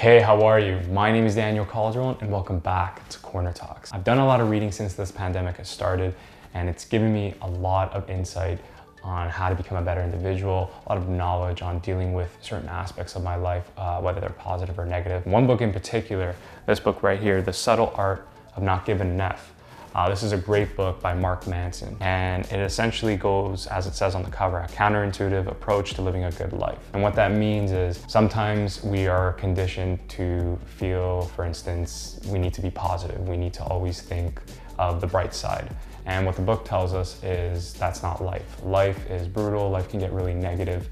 Hey, how are you? My name is Daniel Calderon and welcome back to Corner Talks. I've done a lot of reading since this pandemic has started and it's given me a lot of insight on how to become a better individual, a lot of knowledge on dealing with certain aspects of my life, uh, whether they're positive or negative. One book in particular, this book right here, The Subtle Art of Not Giving F. Uh, this is a great book by Mark Manson, and it essentially goes, as it says on the cover, a counterintuitive approach to living a good life. And what that means is sometimes we are conditioned to feel, for instance, we need to be positive. We need to always think of the bright side. And what the book tells us is that's not life. Life is brutal, life can get really negative,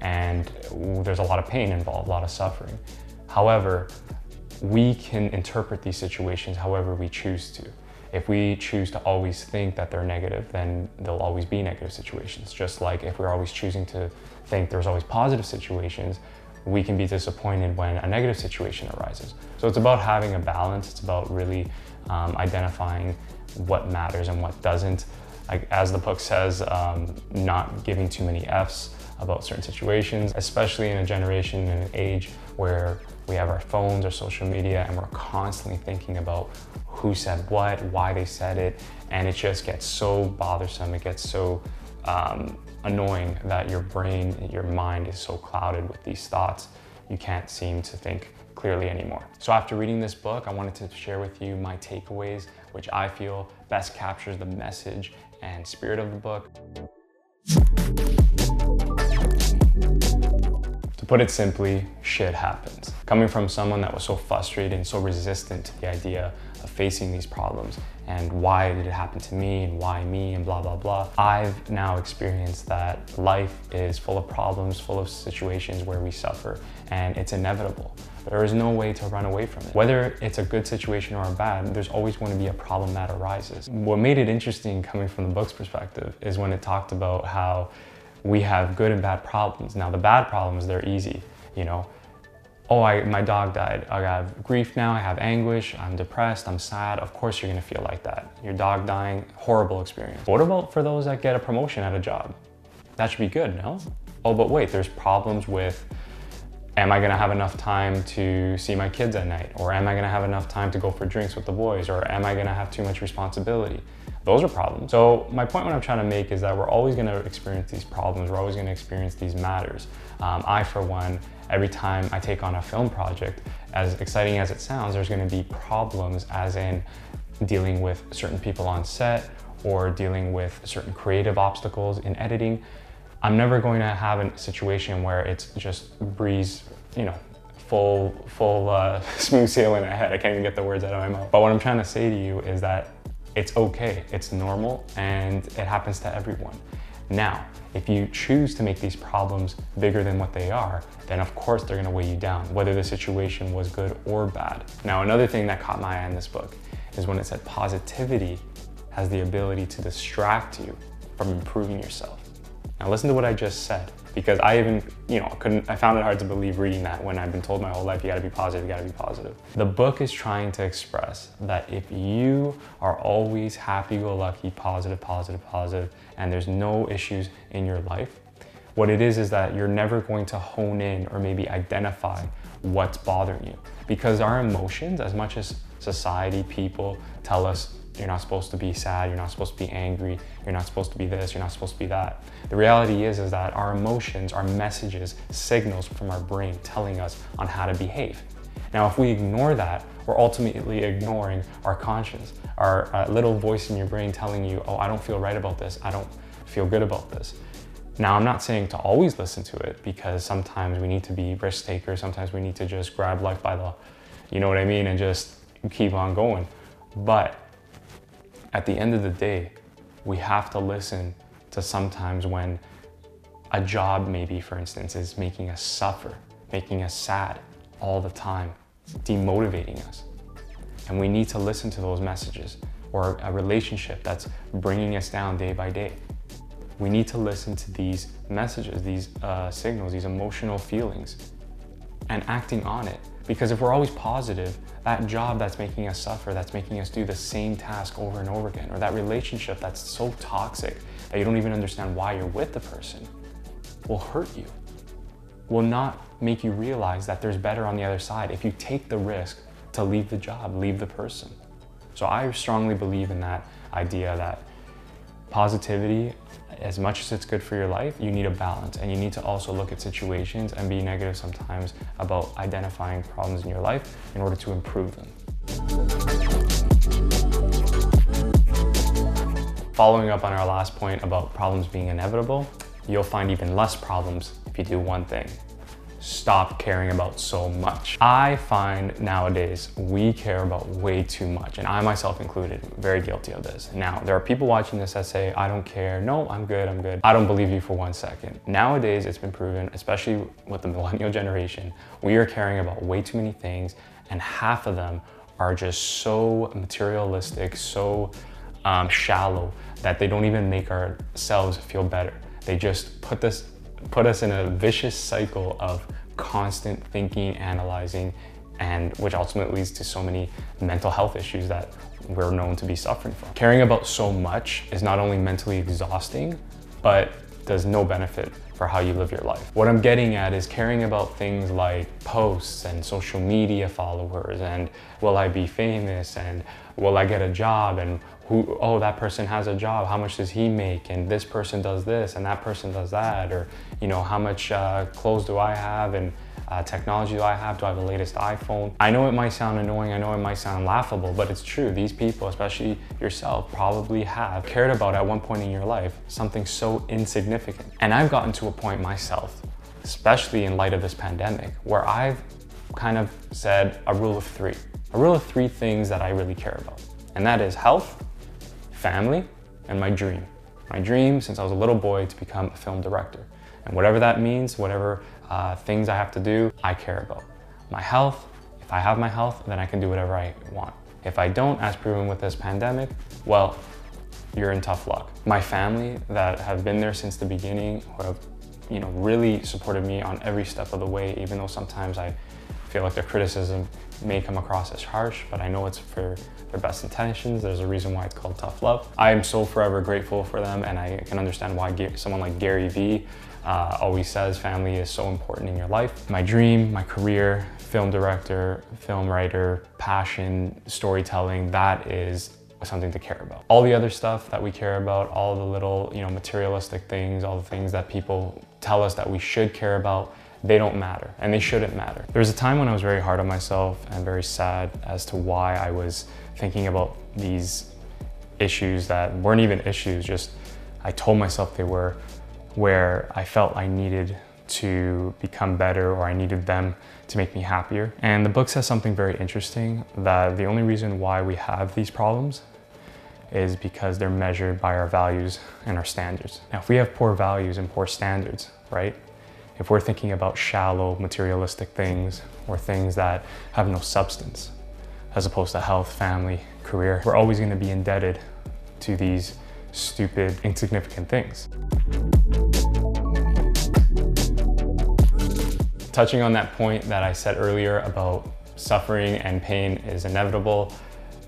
and there's a lot of pain involved, a lot of suffering. However, we can interpret these situations however we choose to. If we choose to always think that they're negative, then there'll always be negative situations. Just like if we're always choosing to think there's always positive situations, we can be disappointed when a negative situation arises. So it's about having a balance. It's about really um, identifying what matters and what doesn't. Like, as the book says, um, not giving too many F's about certain situations, especially in a generation and an age where we have our phones our social media and we're constantly thinking about who said what, why they said it, and it just gets so bothersome. It gets so um, annoying that your brain, your mind is so clouded with these thoughts, you can't seem to think clearly anymore. So after reading this book, I wanted to share with you my takeaways, which I feel best captures the message and spirit of the book. Put it simply, shit happens. Coming from someone that was so frustrated and so resistant to the idea of facing these problems and why did it happen to me and why me and blah, blah, blah. I've now experienced that life is full of problems, full of situations where we suffer and it's inevitable. There is no way to run away from it. Whether it's a good situation or a bad, there's always going to be a problem that arises. What made it interesting coming from the book's perspective is when it talked about how we have good and bad problems. Now the bad problems, they're easy, you know. Oh, I, my dog died. I have grief now, I have anguish, I'm depressed, I'm sad. Of course you're gonna feel like that. Your dog dying, horrible experience. What about for those that get a promotion at a job? That should be good, no? Oh, but wait, there's problems with am I gonna have enough time to see my kids at night? Or am I gonna have enough time to go for drinks with the boys? Or am I gonna have too much responsibility? Those are problems. So my point what I'm trying to make is that we're always gonna experience these problems. We're always gonna experience these matters. Um, I, for one, every time I take on a film project, as exciting as it sounds, there's gonna be problems as in dealing with certain people on set or dealing with certain creative obstacles in editing. I'm never going to have a situation where it's just breeze, you know, full, full uh, smooth sailing ahead. I can't even get the words out of my mouth. But what I'm trying to say to you is that it's okay, it's normal, and it happens to everyone. Now, if you choose to make these problems bigger than what they are, then of course they're gonna weigh you down, whether the situation was good or bad. Now, another thing that caught my eye in this book is when it said positivity has the ability to distract you from improving yourself. Now listen to what I just said because I even, you know, couldn't, I found it hard to believe reading that when I've been told my whole life, you gotta be positive, you gotta be positive. The book is trying to express that if you are always happy-go-lucky, positive, positive, positive, and there's no issues in your life, what it is is that you're never going to hone in or maybe identify what's bothering you. Because our emotions, as much as society, people tell us you're not supposed to be sad, you're not supposed to be angry, you're not supposed to be this, you're not supposed to be that. The reality is, is that our emotions are messages, signals from our brain telling us on how to behave. Now, if we ignore that, we're ultimately ignoring our conscience, our uh, little voice in your brain telling you, oh, I don't feel right about this, I don't feel good about this. Now, I'm not saying to always listen to it because sometimes we need to be risk takers, sometimes we need to just grab life by the, you know what I mean, and just keep on going. But at the end of the day, we have to listen to sometimes when a job maybe, for instance, is making us suffer, making us sad all the time, demotivating us. And we need to listen to those messages or a relationship that's bringing us down day by day. We need to listen to these messages, these uh, signals, these emotional feelings and acting on it. Because if we're always positive, that job that's making us suffer, that's making us do the same task over and over again, or that relationship that's so toxic that you don't even understand why you're with the person, will hurt you. will not make you realize that there's better on the other side if you take the risk to leave the job, leave the person. So I strongly believe in that idea that positivity, as much as it's good for your life, you need a balance and you need to also look at situations and be negative sometimes about identifying problems in your life in order to improve them. Following up on our last point about problems being inevitable, you'll find even less problems if you do one thing stop caring about so much. I find nowadays we care about way too much, and I myself included, very guilty of this. Now, there are people watching this that say, I don't care, no, I'm good, I'm good. I don't believe you for one second. Nowadays, it's been proven, especially with the millennial generation, we are caring about way too many things, and half of them are just so materialistic, so um, shallow, that they don't even make ourselves feel better. They just put this put us in a vicious cycle of constant thinking, analyzing, and which ultimately leads to so many mental health issues that we're known to be suffering from. Caring about so much is not only mentally exhausting, but does no benefit for how you live your life. What I'm getting at is caring about things like posts and social media followers and will I be famous and will I get a job and who, oh, that person has a job, how much does he make? And this person does this and that person does that. Or, you know, how much uh, clothes do I have and uh, technology do I have? Do I have the latest iPhone? I know it might sound annoying, I know it might sound laughable, but it's true. These people, especially yourself, probably have cared about at one point in your life something so insignificant. And I've gotten to a point myself, especially in light of this pandemic, where I've kind of said a rule of three. A rule of three things that I really care about. And that is health, family, and my dream. My dream since I was a little boy to become a film director. And whatever that means, whatever uh, things I have to do, I care about. My health, if I have my health, then I can do whatever I want. If I don't, as proven with this pandemic, well, you're in tough luck. My family that have been there since the beginning, who have you know, really supported me on every step of the way, even though sometimes I feel like their criticism may come across as harsh, but I know it's for their best intentions. There's a reason why it's called tough love. I am so forever grateful for them and I can understand why someone like Gary Vee uh, always says family is so important in your life. My dream, my career, film director, film writer, passion, storytelling, that is something to care about. All the other stuff that we care about, all the little, you know, materialistic things, all the things that people tell us that we should care about, they don't matter and they shouldn't matter. There was a time when I was very hard on myself and very sad as to why I was thinking about these issues that weren't even issues, just I told myself they were, where I felt I needed to become better or I needed them to make me happier. And the book says something very interesting that the only reason why we have these problems is because they're measured by our values and our standards. Now, if we have poor values and poor standards, right? If we're thinking about shallow, materialistic things or things that have no substance, as opposed to health, family, career, we're always gonna be indebted to these stupid, insignificant things. Touching on that point that I said earlier about suffering and pain is inevitable,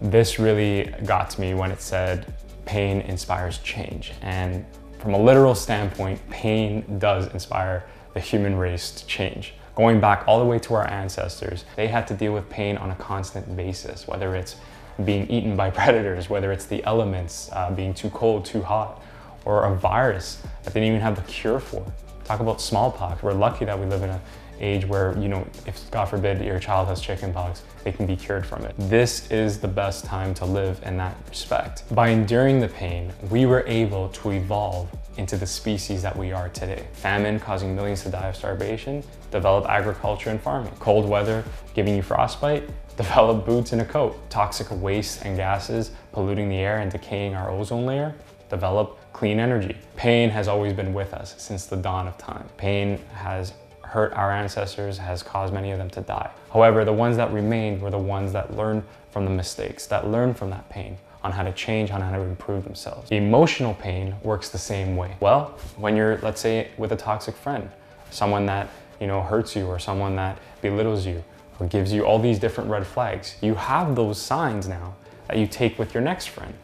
this really got to me when it said pain inspires change. And from a literal standpoint, pain does inspire the human race to change. Going back all the way to our ancestors, they had to deal with pain on a constant basis, whether it's being eaten by predators, whether it's the elements uh, being too cold, too hot, or a virus that they didn't even have the cure for. Talk about smallpox. We're lucky that we live in a age where, you know, if God forbid your child has chickenpox, they can be cured from it. This is the best time to live in that respect. By enduring the pain, we were able to evolve into the species that we are today. Famine causing millions to die of starvation, develop agriculture and farming. Cold weather giving you frostbite, develop boots and a coat. Toxic waste and gases polluting the air and decaying our ozone layer, develop clean energy. Pain has always been with us since the dawn of time. Pain has hurt our ancestors, has caused many of them to die. However, the ones that remained were the ones that learned from the mistakes, that learned from that pain on how to change, on how to improve themselves. Emotional pain works the same way. Well, when you're, let's say, with a toxic friend, someone that, you know, hurts you or someone that belittles you or gives you all these different red flags, you have those signs now that you take with your next friend.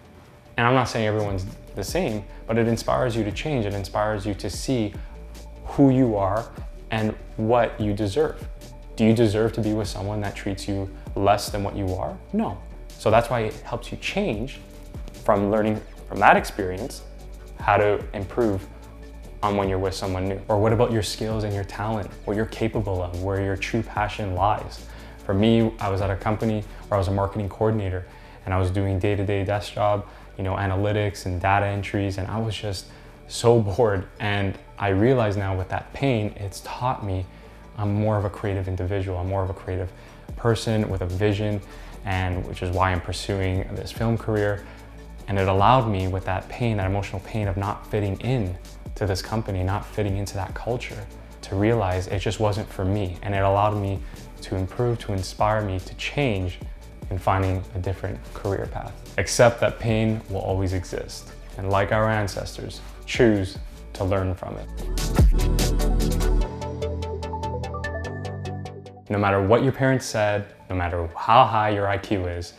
And I'm not saying everyone's the same, but it inspires you to change. It inspires you to see who you are and what you deserve. Do you deserve to be with someone that treats you less than what you are? No. So that's why it helps you change from learning from that experience how to improve on when you're with someone new. Or what about your skills and your talent, what you're capable of, where your true passion lies? For me, I was at a company where I was a marketing coordinator and I was doing day-to-day desk job, you know, analytics and data entries, and I was just so bored. And I realize now with that pain, it's taught me I'm more of a creative individual. I'm more of a creative person with a vision, and which is why I'm pursuing this film career. And it allowed me with that pain, that emotional pain of not fitting in to this company, not fitting into that culture, to realize it just wasn't for me. And it allowed me to improve, to inspire me to change in finding a different career path. Accept that pain will always exist. And like our ancestors, choose to learn from it. No matter what your parents said, no matter how high your IQ is,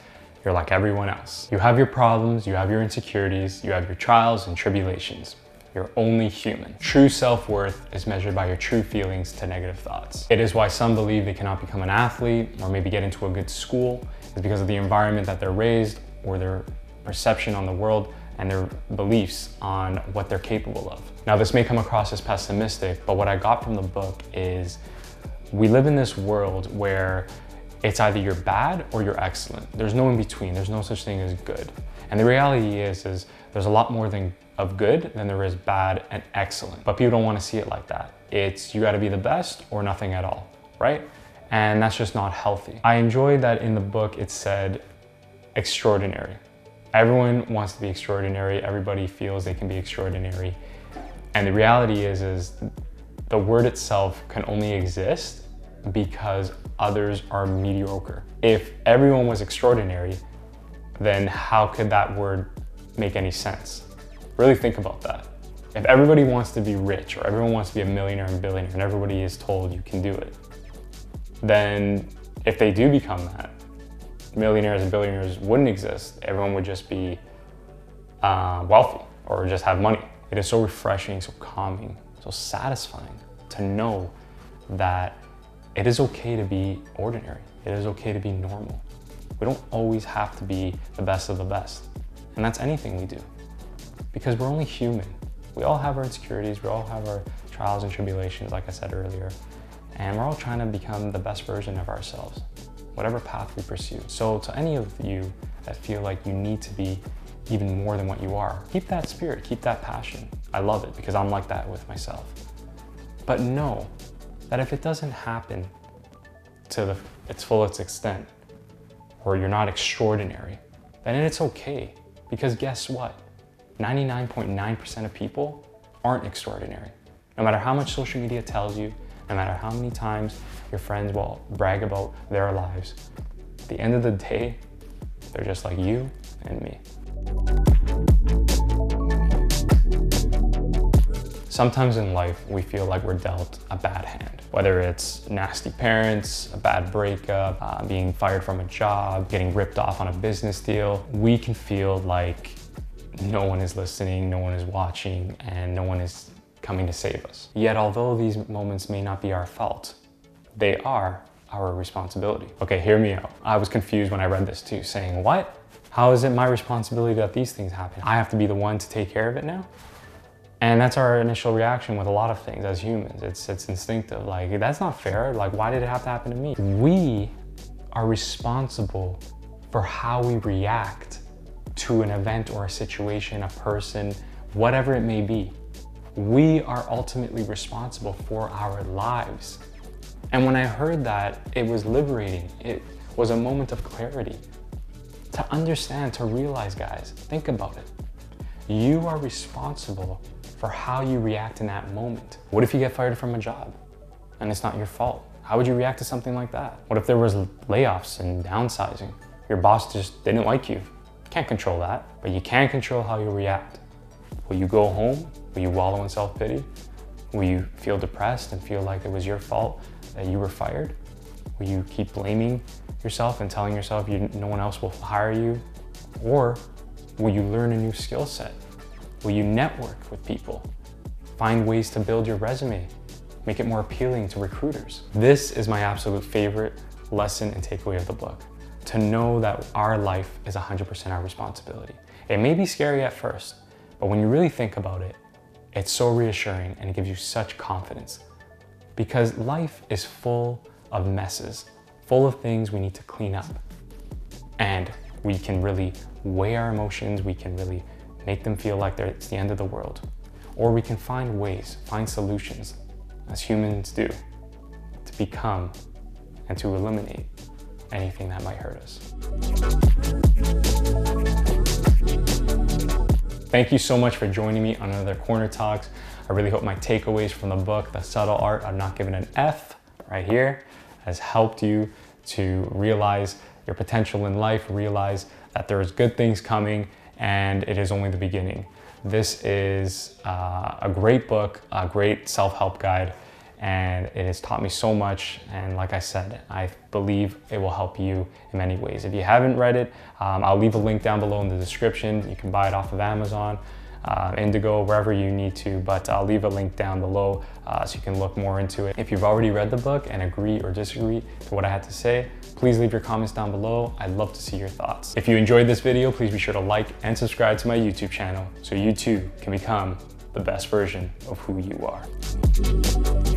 you're like everyone else. You have your problems, you have your insecurities, you have your trials and tribulations. You're only human. True self-worth is measured by your true feelings to negative thoughts. It is why some believe they cannot become an athlete or maybe get into a good school is because of the environment that they're raised or their perception on the world and their beliefs on what they're capable of. Now this may come across as pessimistic, but what I got from the book is we live in this world where it's either you're bad or you're excellent. There's no in between. There's no such thing as good. And the reality is, is there's a lot more than of good than there is bad and excellent. But people don't want to see it like that. It's you got to be the best or nothing at all, right? And that's just not healthy. I enjoyed that in the book it said extraordinary. Everyone wants to be extraordinary. Everybody feels they can be extraordinary. And the reality is, is the word itself can only exist because others are mediocre. If everyone was extraordinary, then how could that word make any sense? Really think about that. If everybody wants to be rich or everyone wants to be a millionaire and billionaire and everybody is told you can do it, then if they do become that, millionaires and billionaires wouldn't exist. Everyone would just be uh, wealthy or just have money. It is so refreshing, so calming, so satisfying to know that it is okay to be ordinary. It is okay to be normal. We don't always have to be the best of the best. And that's anything we do because we're only human. We all have our insecurities, we all have our trials and tribulations, like I said earlier, and we're all trying to become the best version of ourselves, whatever path we pursue. So to any of you that feel like you need to be even more than what you are, keep that spirit, keep that passion. I love it because I'm like that with myself. But know that if it doesn't happen to the, its fullest extent, or you're not extraordinary, then it's okay. Because guess what? 99.9% of people aren't extraordinary. No matter how much social media tells you, no matter how many times your friends will brag about their lives, at the end of the day, they're just like you and me. Sometimes in life, we feel like we're dealt a bad hand, whether it's nasty parents, a bad breakup, uh, being fired from a job, getting ripped off on a business deal. We can feel like no one is listening, no one is watching, and no one is coming to save us. Yet, although these moments may not be our fault, they are our responsibility. Okay, hear me out. I was confused when I read this too, saying, what? How is it my responsibility that these things happen? I have to be the one to take care of it now? And that's our initial reaction with a lot of things as humans. It's, it's instinctive, like, that's not fair. Like, why did it have to happen to me? We are responsible for how we react to an event or a situation, a person, whatever it may be. We are ultimately responsible for our lives. And when I heard that, it was liberating. It was a moment of clarity. To understand, to realize, guys, think about it. You are responsible for how you react in that moment. What if you get fired from a job and it's not your fault? How would you react to something like that? What if there was layoffs and downsizing? Your boss just didn't like you. Can't control that, but you can control how you react. Will you go home? Will you wallow in self-pity? Will you feel depressed and feel like it was your fault that you were fired? Will you keep blaming yourself and telling yourself you, no one else will hire you? Or will you learn a new skill set? Will you network with people? Find ways to build your resume. make it more appealing to recruiters. This is my absolute favorite lesson and takeaway of the book to know that our life is 100% our responsibility. It may be scary at first, but when you really think about it, it's so reassuring and it gives you such confidence because life is full of messes, full of things we need to clean up. And we can really weigh our emotions, we can really make them feel like it's the end of the world. Or we can find ways, find solutions, as humans do, to become and to eliminate anything that might hurt us. Thank you so much for joining me on another Corner Talks. I really hope my takeaways from the book, The Subtle Art of Not Giving an F, right here, has helped you to realize your potential in life, realize that there is good things coming and it is only the beginning. This is uh, a great book, a great self-help guide, and it has taught me so much. And like I said, I believe it will help you in many ways. If you haven't read it, um, I'll leave a link down below in the description. You can buy it off of Amazon uh, Indigo, wherever you need to, but I'll leave a link down below uh, so you can look more into it. If you've already read the book and agree or disagree to what I had to say, please leave your comments down below. I'd love to see your thoughts. If you enjoyed this video, please be sure to like and subscribe to my YouTube channel so you too can become the best version of who you are.